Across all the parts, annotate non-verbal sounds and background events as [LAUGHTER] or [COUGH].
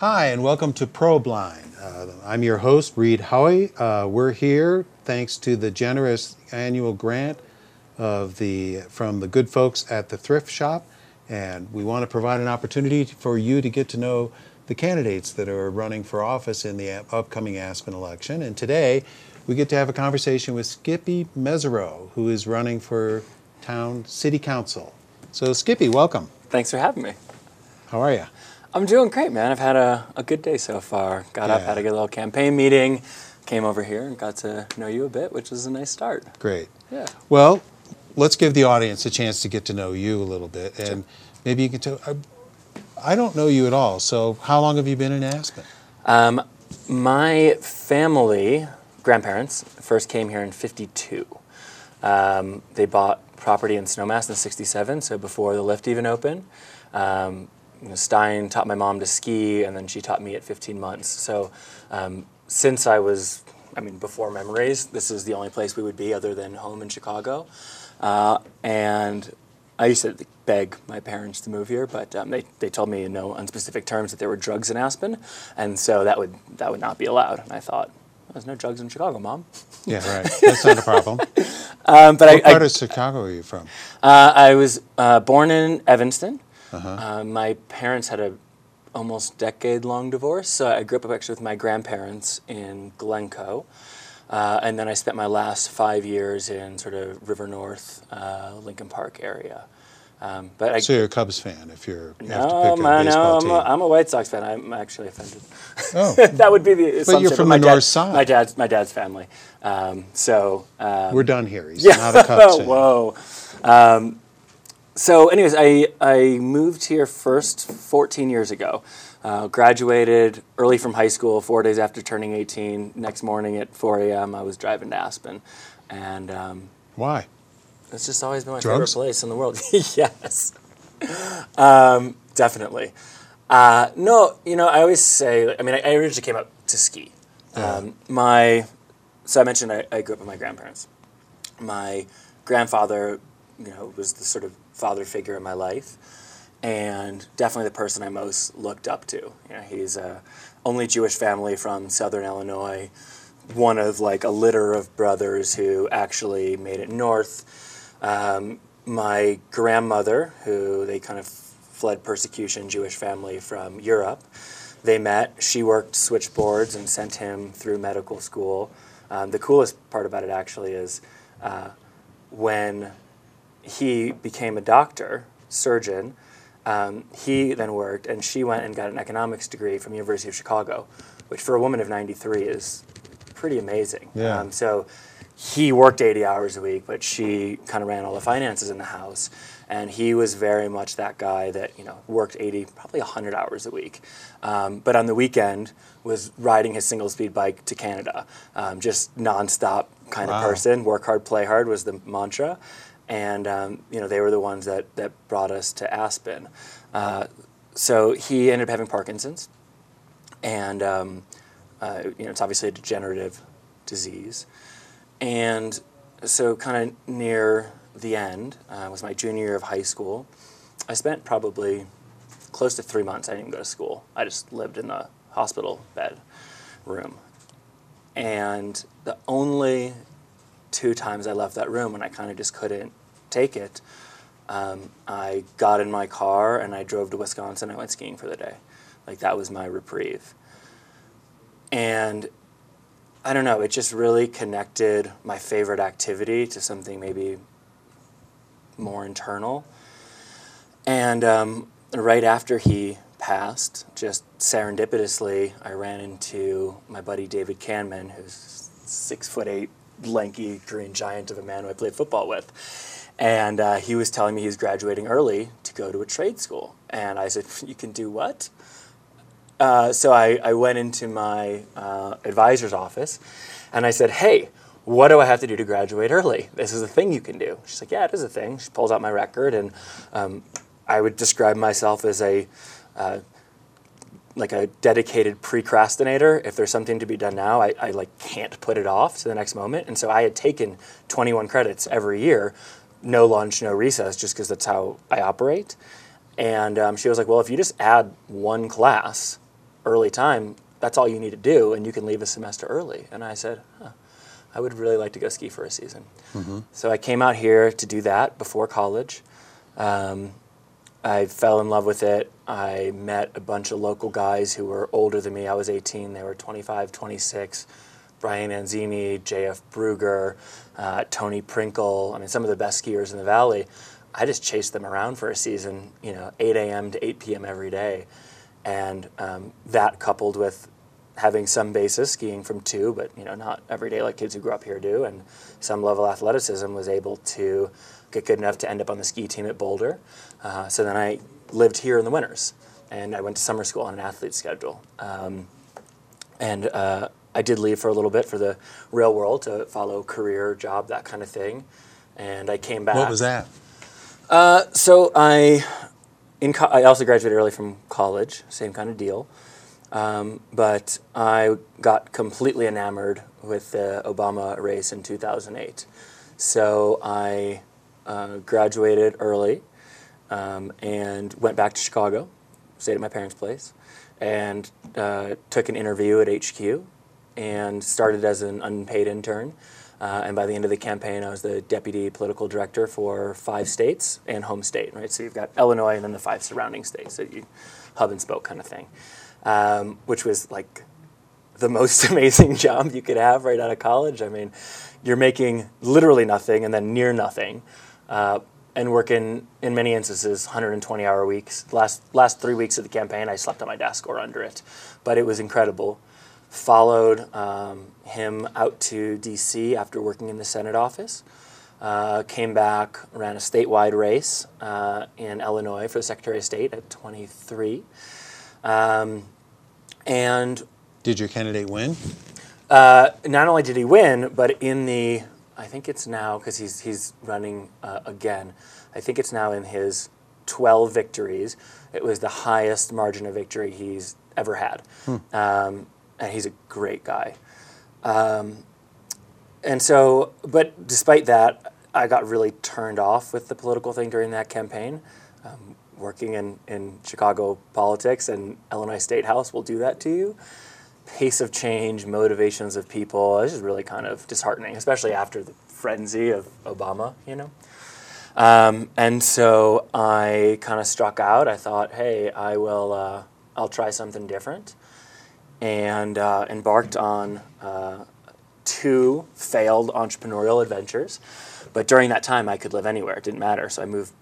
Hi, and welcome to ProBlind. Uh, I'm your host, Reed Howie. Uh, we're here thanks to the generous annual grant of the from the good folks at the thrift shop, and we want to provide an opportunity for you to get to know the candidates that are running for office in the upcoming Aspen election. And today, we get to have a conversation with Skippy Mesirow, who is running for town city council. So, Skippy, welcome. Thanks for having me. How are you? I'm doing great, man. I've had a, a good day so far. Got up, had a good little campaign meeting, came over here and got to know you a bit, which is a nice start. Great. Yeah. Well, let's give the audience a chance to get to know you a little bit, and maybe you can tell. I, I don't know you at all, so how long have you been in Aspen? Um, my family, grandparents, first came here in 52. Um, they bought property in Snowmass in 67, so before the lift even opened. Um, you know, Stein taught my mom to ski, and then she taught me at 15 months. So um, since I was, I mean, before memories, this is the only place we would be other than home in Chicago. Uh, and I used to beg my parents to move here, but um, they, they told me in no unspecific terms that there were drugs in Aspen, and so that would that would not be allowed. And I thought, there's no drugs in Chicago, mom. Yeah, right. [LAUGHS] That's not a problem. Um, but What I, part I, of Chicago are you from? uh, I was uh, born in Evanston. Uh-huh. Uh, my parents had a almost decade long divorce, so I grew up actually with my grandparents in Glencoe. Uh, and then I spent my last five years in sort of River North, uh, Lincoln Park area. Um, but I, So you're a Cubs fan if you're you have to no, pick baseball no, I'm a, I'm a White Sox fan. I'm actually offended. oh, [LAUGHS] that would be the assumption. from my the dad- north side. My dad's my dad's family. Um, so um, we're done here. He's [LAUGHS] yeah. not a Cubs [LAUGHS] fan. Whoa. So, anyways, I I moved here first 14 years ago. Uh, graduated early from high school. Four days after turning 18, next morning at 4 a.m., I was driving to Aspen, and um, Why? it's just always been my Drugs? favorite place in the world. [LAUGHS] yes, um, definitely. Uh, no, you know, I always say. I mean, I, I originally came up to ski. Um, my so I mentioned I, I grew up with my grandparents. My grandfather, you know, was the sort of father figure in my life, and definitely the person I most looked up to. You know, he's a only Jewish family from Southern Illinois, one of like a litter of brothers who actually made it north. Um, my grandmother, who they kind of fled persecution, Jewish family from Europe, they met. She worked switchboards and sent him through medical school. Um, the coolest part about it actually is uh, when he became a doctor, surgeon. Um, he then worked, and she went and got an economics degree from University of Chicago, which for a woman of 93 is pretty amazing. Yeah. Um, so he worked 80 hours a week, but she kind of ran all the finances in the house. And he was very much that guy that you know worked 80, probably 100 hours a week, um, but on the weekend was riding his single speed bike to Canada, um, just nonstop kind Wow. of person. Work hard, play hard was the mantra, and um, you know they were the ones that that brought us to Aspen. Uh, so he ended up having Parkinson's, and um, uh, you know it's obviously a degenerative disease, and so kind of near the end uh, was my junior year of high school. I spent probably close to three months. I didn't even go to school. I just lived in the hospital bed room, and the only two times I left that room when I kind of just couldn't take it, um, I got in my car and I drove to Wisconsin. I went skiing for the day. Like that was my reprieve. And I don't know, it just really connected my favorite activity to something maybe more internal. And um, right after he passed, just serendipitously, I ran into my buddy David Canman, who's six foot eight, lanky green giant of a man who I played football with. And uh, he was telling me he was graduating early to go to a trade school. And I said, You can do what? Uh, so I, I went into my uh, advisor's office and I said, Hey, what do I have to do to graduate early? This is a thing you can do. She's like, Yeah, it is a thing. She pulls out my record, and um, I would describe myself as a uh, like a dedicated procrastinator. If there's something to be done now, I, I like can't put it off to the next moment. And so I had taken 21 credits every year, no lunch, no recess, just because that's how I operate. And um, she was like, "Well, if you just add one class, early time, that's all you need to do, and you can leave a semester early. And I said, huh, I would really like to go ski for a season. So I came out here to do that before college. Um, I fell in love with it. I met a bunch of local guys who were older than me. I was 18, they were 25, 26. Brian Anzini, JF Brugger, uh, Tony Prinkle, I mean, some of the best skiers in the valley. I just chased them around for a season, you know, 8 a.m. to 8 p.m. every day. And um, that coupled with having some basis skiing from two, but you know, not every day like kids who grew up here do, and some level of athleticism was able to get good enough to end up on the ski team at Boulder. Uh, so then I lived here in the winters, and I went to summer school on an athlete schedule. Um, and uh, I did leave for a little bit for the real world to follow career, job, that kind of thing. And I came back. What was that? Uh, so I, in co- I also graduated early from college, same kind of deal. Um, but I got completely enamored with the Obama race in 2008. So I uh, graduated early um, and went back to Chicago, stayed at my parents' place, and uh, took an interview at HQ and started as an unpaid intern. Uh, and by the end of the campaign, I was the deputy political director for five states and home state, right? So you've got Illinois and then the five surrounding states, so you hub and spoke kind of thing, um, which was like the most [LAUGHS] amazing job you could have right out of college. I mean, you're making literally nothing and then near nothing, uh, and working in many instances 120 hour weeks. Last last three weeks of the campaign, I slept on my desk or under it, but it was incredible. Followed um, him out to D.C. after working in the Senate office. Uh, came back, ran a statewide race uh, in Illinois for the Secretary of State at 23. Um, and Did your candidate win? uh, not only did he win, but in the, I think it's now, because he's, he's running uh, again, I think it's now in his 12 victories. It was the highest margin of victory he's ever had. Um, and he's a great guy. Um, and so, but despite that, I got really turned off with the political thing during that campaign. Um, working in, in Chicago politics and Illinois State House will do that to you. Pace of change, motivations of people, it's just really kind of disheartening, especially after the frenzy of Obama, you know? Um, and so I kind of struck out. I thought, hey, I will, uh, I'll try something different. And uh, embarked on uh, two failed entrepreneurial adventures. But during that time, I could live anywhere. It didn't matter. So I moved.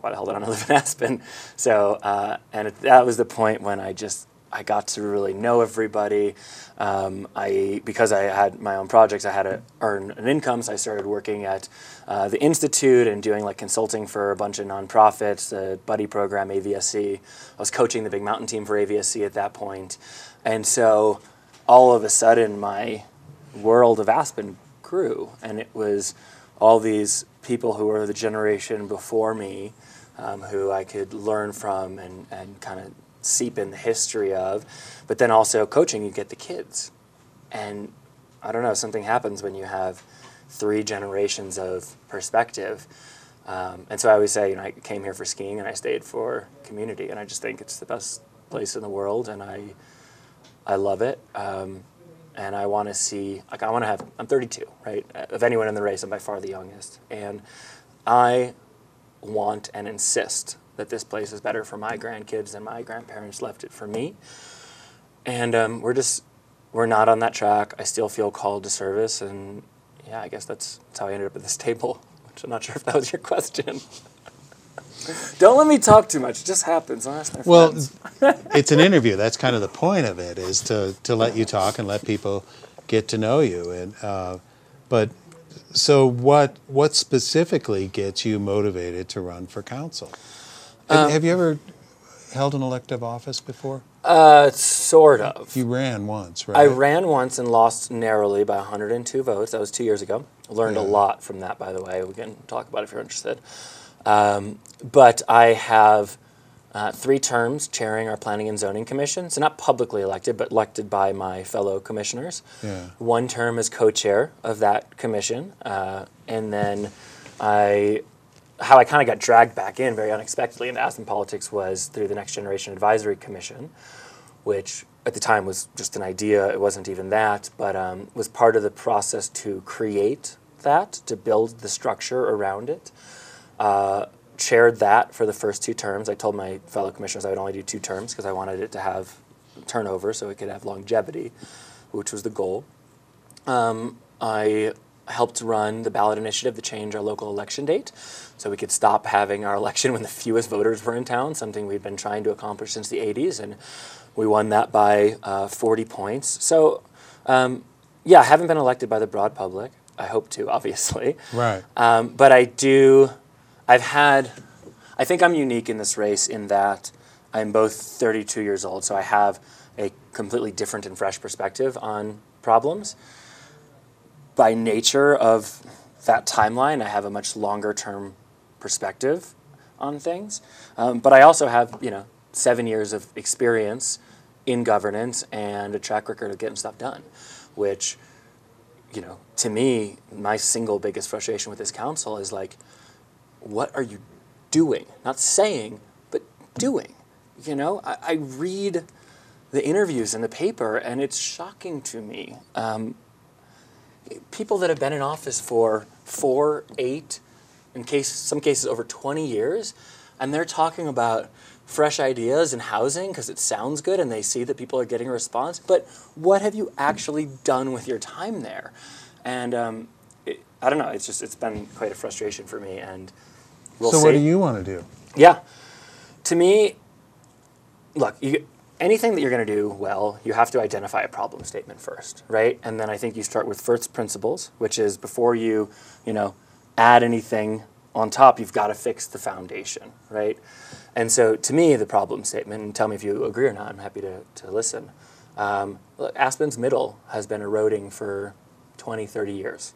Why the hell did I live in Aspen? So, uh, and it, that was the point when I just I got to really know everybody. Um, I because I had my own projects, I had to earn an income. So I started working at uh, the institute and doing like consulting for a bunch of nonprofits, the buddy program, AVSC. I was coaching the Big Mountain team for AVSC at that point, and so all of a sudden my world of Aspen grew, and it was all these people who were the generation before me, um, who I could learn from and, and kind of seep in the history of. But then also coaching, you get the kids, and I don't know, something happens when you have three generations of perspective. Um, and so I always say, you know, I came here for skiing and I stayed for community, and I just think it's the best place in the world, and I, I love it. Um, and I want to see, like, I want to have, I'm 32, right? Of anyone in the race, I'm by far the youngest. And I want and insist that this place is better for my grandkids than my grandparents left it for me. And um, we're just, we're not on that track. I still feel called to service. And yeah, I guess that's, that's how I ended up at this [LAUGHS] table, which I'm not sure if that was your question. [LAUGHS] Don't let me talk too much. It just happens. Well, [LAUGHS] it's an interview. That's kind of the point of it is to, to let you talk and let people get to know you. And uh, but so what what specifically gets you motivated to run for council? Have, have you ever held an elective office before? Uh, sort of. You ran once, right? I ran once and lost narrowly by 102 votes. That was two years ago. Learned a lot from that, by the way. We can talk about it if you're interested. Um, but I have uh, three terms chairing our Planning and Zoning Commission. So not publicly elected, but elected by my fellow commissioners. Yeah. One term as co-chair of that commission, uh, and then I how I kind of got dragged back in very unexpectedly into Aspen politics was through the Next Generation Advisory Commission, which at the time was just an idea. It wasn't even that, but um, was part of the process to create that, to build the structure around it. Uh, chaired that for the first two terms. I told my fellow commissioners I would only do two terms because I wanted it to have turnover so it could have longevity, which was the goal. Um, I helped run the ballot initiative to change our local election date so we could stop having our [LAUGHS] election when the fewest voters were in town, something we've been trying to accomplish since the 80s. And we won that by uh, 40 points. So, um, yeah, I haven't been elected by the broad public. I hope to, [LAUGHS] obviously. Right. Um, but I do, I've had, I think I'm unique in this race in that I'm both 32 years old, so I have a completely different and fresh perspective on problems. By nature of that timeline, I have a much longer term perspective on things. Um, but I also have, you know, seven years of experience in governance and a track record of getting stuff done, which, you know, to me, my single biggest frustration with this council is like, what are you doing? Not saying, but doing. You know, I, I read the interviews in the paper, and it's shocking to me. Um, people that have been in office for four, eight, in case some cases over 20 years, and they're talking about fresh ideas in housing because it sounds good and they see that people are getting a response. But what have you actually done with your time there? And um, it, I don't know. It's just it's been quite a frustration for me. And we'll so see. what do you want to do? Yeah. To me, look, you, anything that you're going to do well, you have to identify a problem statement first, right? And then I think you start with first principles, which is before you, you know, add anything on top, you've got to fix the foundation, right? And so to me, the problem statement, and tell me if you agree or not, I'm happy to, to listen. Um, look, Aspen's middle has been eroding for 20, 30 years.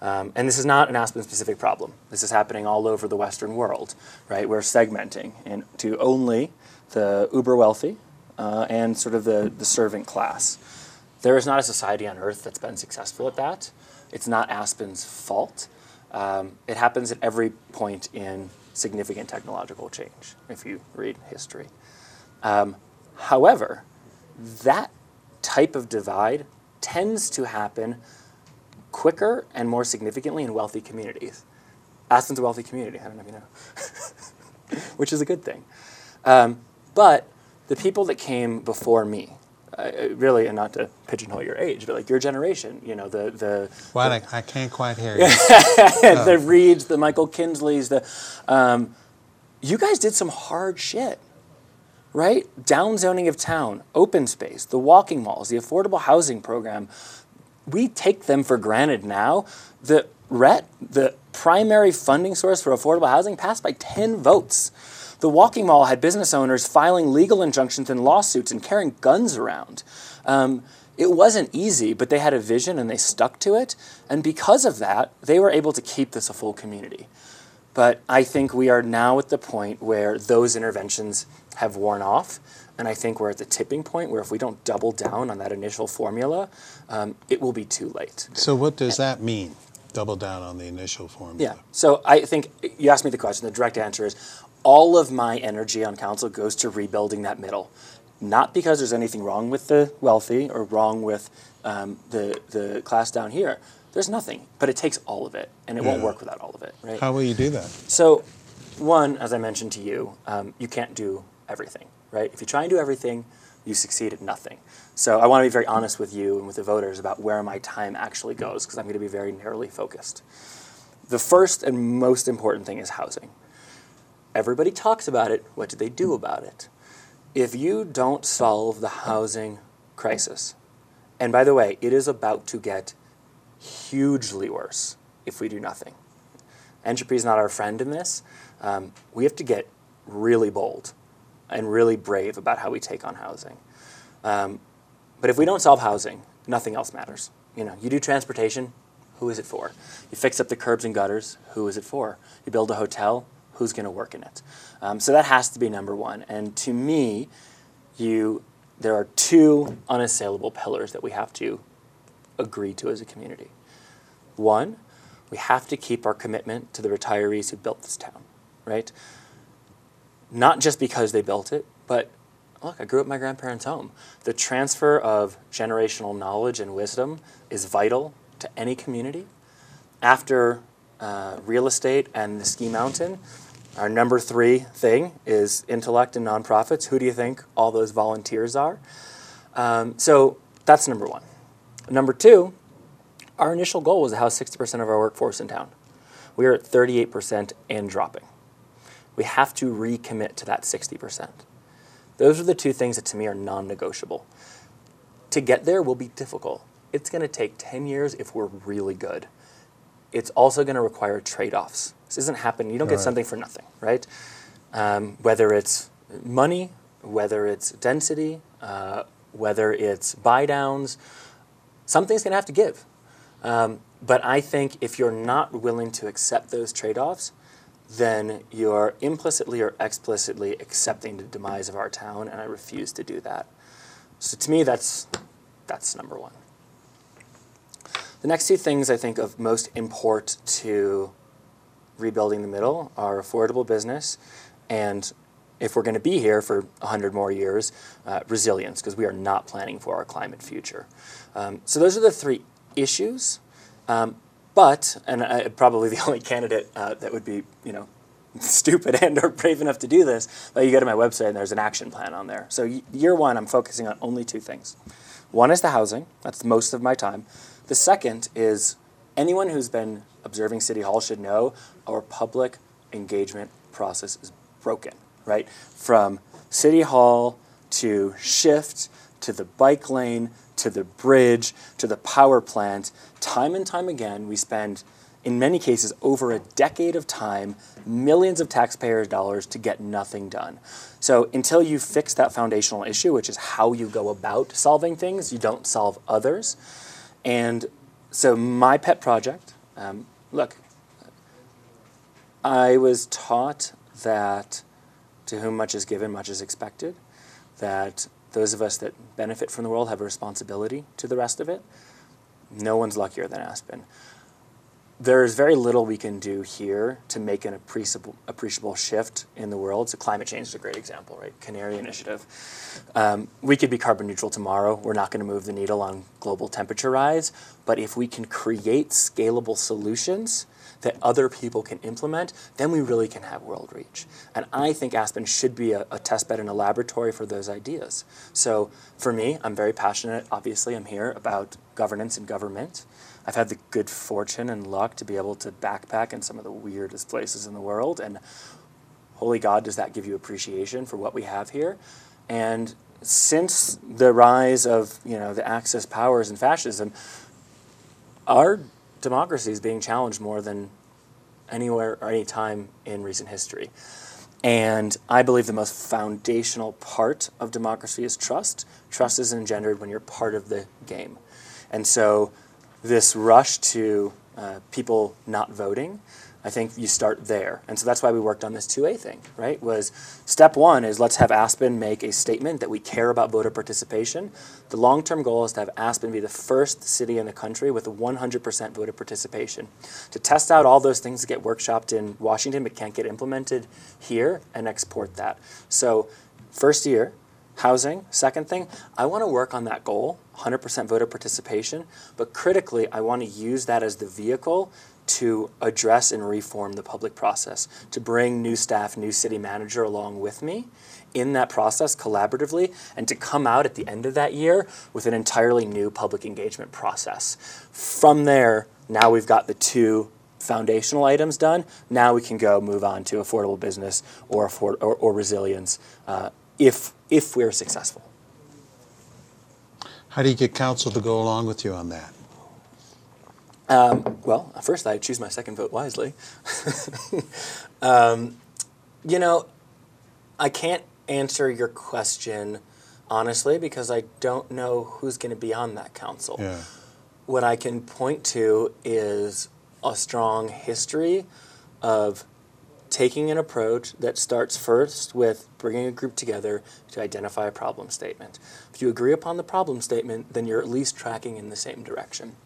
Um, and this is not an Aspen specific problem. This is happening all over the Western world, right? We're segmenting into only the uber wealthy uh, and sort of the, the servant class. There is not a society on earth that's been successful at that. It's not Aspen's fault. Um, it happens at every point in significant technological change, if you read history. Um, however, that type of divide tends to happen quicker and more significantly in wealthy communities. Aspen's a wealthy community, I don't know if you know, which is a good thing. Um, but the people that came before me, uh, really, and not to pigeonhole your age, but like your generation, you know, the the What? I, I can't quite hear you. [LAUGHS] the Reeds, the Michael Kinsleys, the um, you guys did some hard shit, right? Downzoning of town, open space, the walking malls, the affordable housing program. We take them for granted now. The RET, the primary funding source for affordable housing, passed by 10 votes. The Walking Mall had business owners filing legal injunctions and lawsuits and carrying guns around. Um, it wasn't easy, but they had a vision and they stuck to it. And because of that, they were able to keep this a full community. But I think we are now at the point where those interventions have worn off. And I think we're at the tipping point where if we don't double down on that initial formula, um, it will be too late. So what does that mean? Double down on the initial formula. Yeah. So I think you asked me the question. The direct answer is all of my energy on council goes to rebuilding that middle. Not because there's anything wrong with the wealthy or wrong with um, the, the class down here. There's nothing, but it takes all of it, and it won't work without all of it, right? How will you do that? So, one, as I mentioned to you, um, you can't do everything, right? If you try and do everything, you succeed at nothing. So, I want to be very honest with you and with the voters about where my time actually goes, because I'm going to be very narrowly focused. The first and most important thing is housing. Everybody talks about it. What do they do about it? If you don't solve the housing crisis, and by the way, it is about to get hugely worse if we do nothing. Entropy is not our friend in this. Um, we have to get really bold and really brave about how we take on housing. Um, but if we don't solve housing, nothing else matters. You know, you do transportation, who is it for? You fix up the curbs and gutters, who is it for? You build a hotel, who's going to work in it? Um, so that has to be number one. And to me, you there are two unassailable pillars that we have to agree to as a community. One, we have to keep our commitment to the retirees who built this town, right? Not just because they built it, but look, I grew up in my grandparents' home. The transfer of generational knowledge and wisdom is vital to any community. After uh, real estate and the ski mountain, our number three thing is intellect and nonprofits. Who do you think all those volunteers are? Um, so that's number one. Number two, our initial goal was to house 60% of our workforce in town. We are at 38% and dropping. We have to recommit to that 60%. Those are the two things that to me are non negotiable. To get there will be difficult. It's going to take 10 years if we're really good. It's also going to require trade offs. This isn't happening. You don't get Right. something for nothing, right? Um, whether it's money, whether it's density, uh, whether it's buy downs, something's going to have to give. Um, but I think if you're not willing to accept those trade offs, then you're implicitly or explicitly accepting the demise of our town, and I refuse to do that. So to me, that's that's number one. The next two things I think of most import to rebuilding the middle our affordable business and if we're going to be here for 100 more years, uh, resilience, because we are not planning for our climate future. Um, so those are the three issues. Um, but, and I, probably [LAUGHS] the only candidate uh, that would be, you know, [LAUGHS] stupid and or brave enough to do this, but you go to my website and there's an action plan on there. So year one, I'm focusing on only two things. One is the housing. That's most of my time. The second is anyone who's been observing City Hall should know our public engagement process is broken, right? From City Hall to Shift to the bike lane to the bridge to the power plant, time and time again, we spend, in many cases, over a decade of time, millions of taxpayers' dollars to get nothing done. So until you fix that foundational issue, which is how you go about solving things, you don't solve others. And so my pet project, um, look, I was taught that to whom much is given, much is expected, that those of us that benefit from the world have a responsibility to the rest of it. No one's luckier than Aspen. There's very little we can do here to make an appreciable, appreciable shift in the world. So climate change is a great example, right? Canary Initiative. Um, we could be carbon neutral tomorrow. We're not going to move the needle on global temperature rise. But if we can create scalable solutions that other people can implement, then we really can have world reach. And I think Aspen should be a, a test bed and a laboratory for those ideas. So for me, I'm very passionate, obviously, I'm here about governance and government. I've had the good fortune and luck to be able to backpack in some of the weirdest places in the world. And holy God, does that give you appreciation for what we have here? And since the rise of you know the Axis powers and fascism, our democracy is being challenged more than anywhere or any time in recent history. And I believe the most foundational part of democracy is trust. Trust is engendered when you're part of the game. And so, this rush to uh, people not voting, I think you start there. And so that's why we worked on this 2A thing, right? Was step one is let's have Aspen make a statement that we care about voter participation. The long term goal is to have Aspen be the first city in the country with 100% voter participation. To test out all those things that get workshopped in Washington but can't get implemented here and export that. So, first year, housing. Second thing, I want to work on that goal 100% voter participation, but critically, I want to use that as the vehicle to address and reform the public process, to bring new staff, new city manager along with me in that process collaboratively, and to come out at the end of that year with an entirely new public engagement process. From there, now we've got the two foundational items done. Now we can go move on to affordable business or, afford, or, or resilience uh, if, if we're successful. How do you get council to go along with you on that? Um, well, first I choose my second vote wisely. [LAUGHS] um, you know, I can't answer your question honestly because I don't know who's going to be on that council. Yeah. What I can point to is a strong history of taking an approach that starts first with bringing a group together to identify a problem statement. If you agree upon the problem statement, then you're at least tracking in the same direction.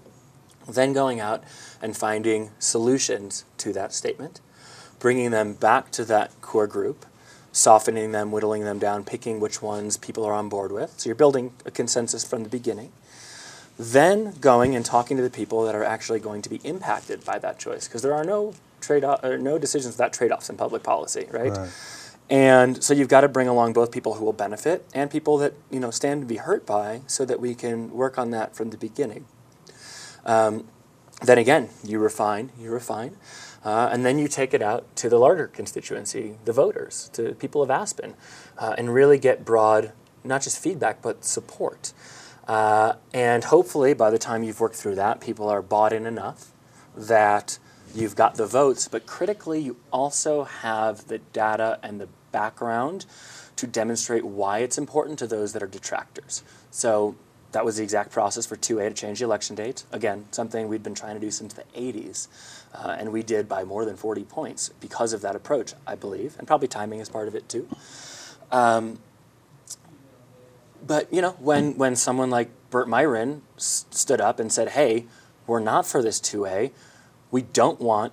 Then going out and finding solutions to that statement, bringing them back to that core group, softening them, whittling them down, picking which ones people are on board with. So you're building a consensus from the beginning. Then going and talking to the people that are actually going to be impacted by that choice, because there are no trade or no decisions without trade-offs in public policy, right? Right. And so you've got to bring along both people who will benefit and people that you know stand to be hurt by, so that we can work on that from the beginning. Um, then again, you refine, you refine, uh, and then you take it out to the larger constituency, the voters, to people of Aspen, uh, and really get broad, not just feedback, but support. Uh, and hopefully, by the time you've worked through that, people are bought in enough that you've got the votes, but critically, you also have the data and the background to demonstrate why it's important to those that are detractors. So that was the exact process for 2A to change the election date. Again, something we'd been trying to do since the 80s. Uh, and we did by more than 40 points because of that approach, I believe, and probably timing is part of it too. Um, but you know, when when someone like Bert Myrin s- stood up and said, "Hey, we're not for this 2A. We don't want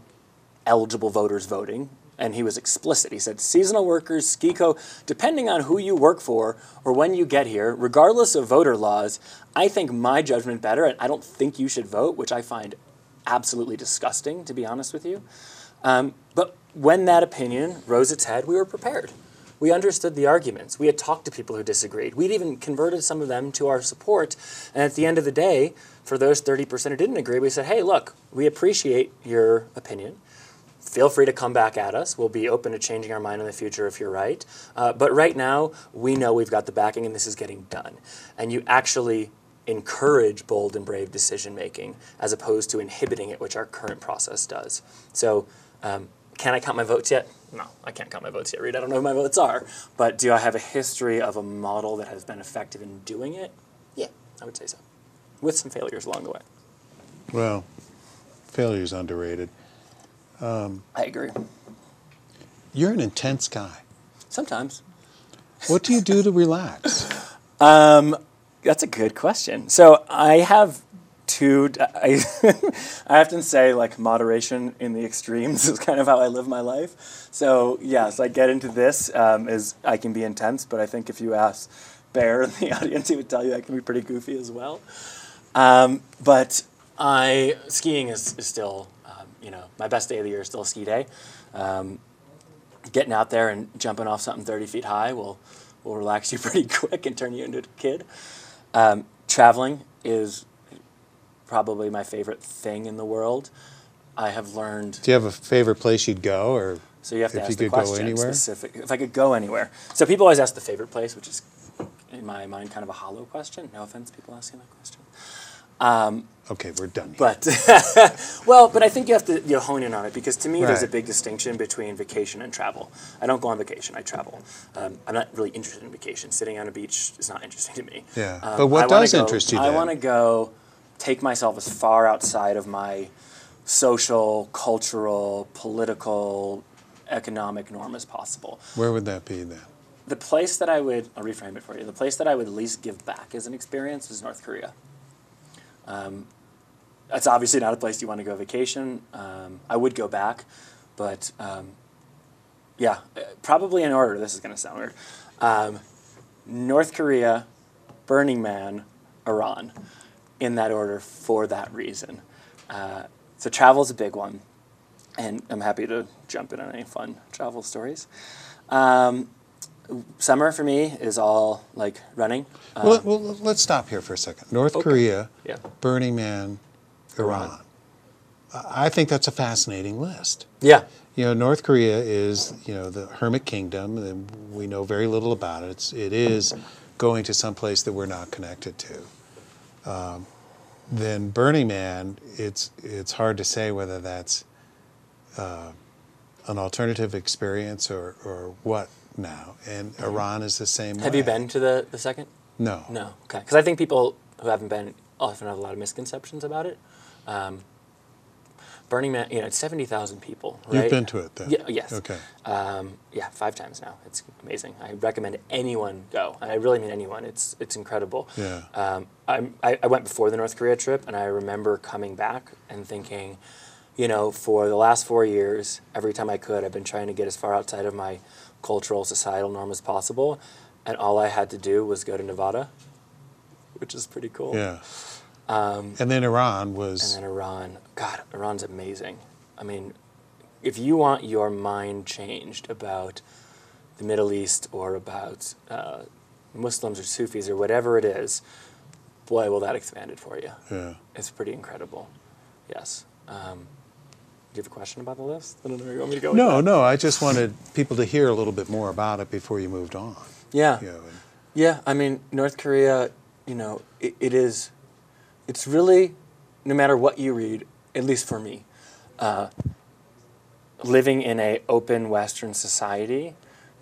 eligible voters voting." And he was explicit. He said, seasonal workers, SKICO, depending on who you work for or when you get here, regardless of voter laws, I think my judgment better, and I don't think you should vote, which I find absolutely disgusting, to be honest with you. Um, but when that opinion rose its head, we were prepared. We understood the arguments. We had talked to people who disagreed. We'd even converted some of them to our support. And at the end of the day, for those 30% who didn't agree, we said, hey, look, we appreciate your opinion. Feel free to come back at us. We'll be open to changing our mind in the future if you're right. Uh, but right now, we know we've got the backing and this is getting done. And you actually encourage bold and brave decision making as opposed to inhibiting it, which our current process does. So, um, can I count my votes yet? No, I can't count my votes yet, Reed. I don't know who my votes [LAUGHS] are. But do I have a history of a model that has been effective in doing it? Yeah, I would say so. With some failures along the way. Well, failure's underrated. I agree. You're an intense guy. Sometimes. What do you do to relax? [LAUGHS] Um, that's a good question. So I have two. [LAUGHS] I, I often say like moderation in the extremes [LAUGHS] is kind of how I live my life. So yes, I get into this um, is I can be intense, but I think if you ask Bear in the audience, he would tell you I can be pretty goofy as well. Um, but I skiing is, is still um, you know my best day of the year is still ski day. Um, getting out there and jumping off something 30 feet high will will relax you [LAUGHS] pretty quick and turn you into a kid. Um, traveling is probably my favorite thing in the world. I have learned. Do you have a favorite place you'd go, or So you have to ask the could go question anywhere? specific. If I could go anywhere. So people always ask the favorite place, which is in my mind kind of a hollow question. No offense, people asking that question. Okay, we're done. Here. But [LAUGHS] well, but I think you have to you know, hone in on it because to me there's a big distinction between vacation and travel. I don't go on vacation; I travel. Um, I'm not really interested in vacation. Sitting on a beach is not interesting to me. Yeah. Um, But what I does go- interest you I want to go take myself as far outside of my social, cultural, political, economic norm as possible Where would that be then? the place that I would, I'll reframe it for you. The place that I would least give back as an experience is North Korea. Um, that's obviously not a place you want to go vacation. Um, I would go back, but um, yeah, probably in order. This is going to sound weird. Um, North Korea, Burning Man, Iran, in that order for that reason. Uh, so travel is a big one, and I'm happy to jump in on any fun travel stories. Um, summer for me is all like running. Um, well, well, let's stop here for a second. North Okay. Korea, yeah. Burning Man, Iran. Iran. I think that's a fascinating list. Yeah. You know, North Korea is, you know, the hermit kingdom, and we know very little about it. It's, it is going to some place that we're not connected to. Um, then Burning Man, it's it's hard to say whether that's uh, an alternative experience or, or what now. And Iran is the same Mm-hmm. Have way. you been to the, the second? No. No. Okay. Because I think people who haven't been often have a lot of misconceptions about it. Um, Burning Man, you know, it's 70,000 people, right? You've been to it then? Yeah, yes. Okay. Um, yeah, five times now. It's amazing. I recommend anyone go. And I really mean anyone. It's it's incredible. Yeah. Um, I'm, I, I went before the North Korea trip, and I remember coming back and thinking, you know, for the last four years, every time I could, I've been trying to get as far outside of my cultural, societal norm as possible. And all I had to do was go to Nevada, which is pretty cool. Yeah. and then Iran was. And then Iran. God, Iran's amazing. I mean, if you want your mind changed about the Middle East or about uh, Muslims or Sufis or whatever it is, boy, will that expand it for you. yeah. It's pretty incredible. Yes. Um, you have a question about the list? I don't know where you want me to go. No, no. I just wanted people to hear a little bit more about it before you moved on. Yeah. You know, Yeah, I mean, North Korea, you know, it, it is, it's really, no matter what you read, at least for me, uh, living in a open Western society,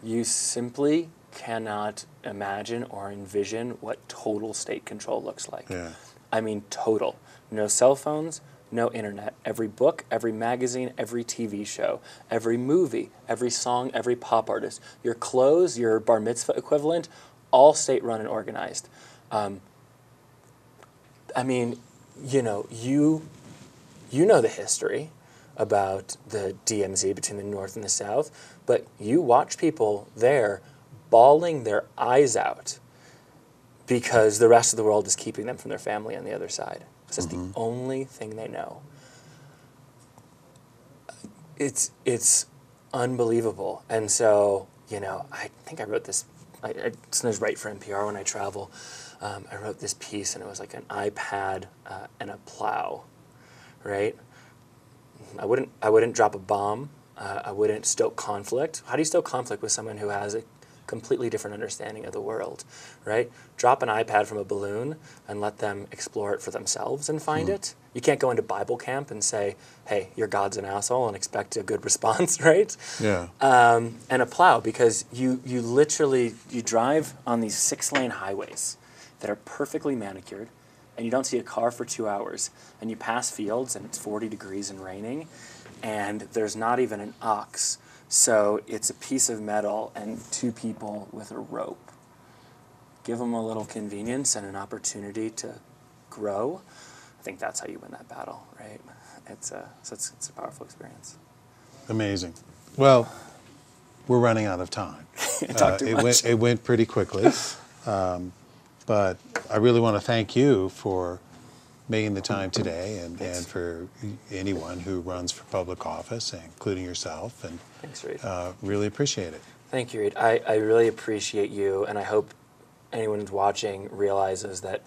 you simply cannot imagine or envision what total state control looks like. Yeah. I mean, total. No cell phones, no internet. Every book, every magazine, every TV show, every movie, every song, every pop artist, your clothes, your bar mitzvah equivalent, all state run and organized. Um, I mean, you know, you you know the history about the DMZ between the North and the South, but you watch people there bawling their eyes out because the rest of the world is keeping them from their family on the other side. 'Cause That's the only thing they know. It's it's unbelievable, and so you know, I think I wrote this. I, I sometimes write for NPR when I travel. Um, I wrote this piece, and it was like an iPad uh, and a plow, right? I wouldn't I wouldn't drop a bomb. Uh, I wouldn't stoke conflict. How do you stoke conflict with someone who has a completely different understanding of the world, right? Drop an iPad from a balloon and let them explore it for themselves and find it. You can't go into Bible camp and say, "Hey, your God's an asshole," and expect a good [LAUGHS] response, right? Yeah. um, and a plow because you you literally you drive on these six lane highways that are perfectly manicured and you don't see a car for two hours and you pass fields and it's 40 degrees and raining and there's not even an ox so it's a piece of metal and two people with a rope give them a little convenience and an opportunity to grow i think that's how you win that battle right it's a, so it's, it's a powerful experience Amazing. Well, we're running out of time. [LAUGHS] Too it much. went it went pretty quickly, [LAUGHS] um, but I really want to thank you for making the time today, and, Thanks. and for anyone who runs for public office, including yourself, and thanks Reed. uh, really appreciate it. Thank you, Reed. I, I really appreciate you, and I hope anyone who's watching realizes that,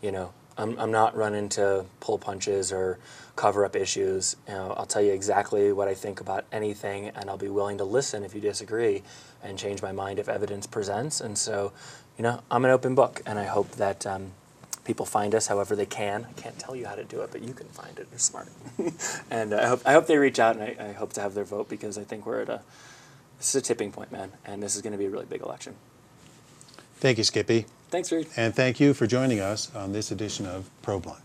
you know, I'm, I'm not running to pull punches or cover up issues. You know, I'll tell you exactly what I think about anything, and I'll be willing to listen if you disagree and change my mind if evidence presents. And so, you know, I'm an open book, and I hope that um, people find us however they can. I can't tell you how to do it, but you can find it. You're smart. [LAUGHS] and uh, I, hope, I hope they reach out, and I, I hope to have their vote because I think we're at a this is a tipping point, man, and this is going to be a really big election. Thank you, Skippy, Thanks, Reed. and thank you for joining us on this edition of ProBlunt.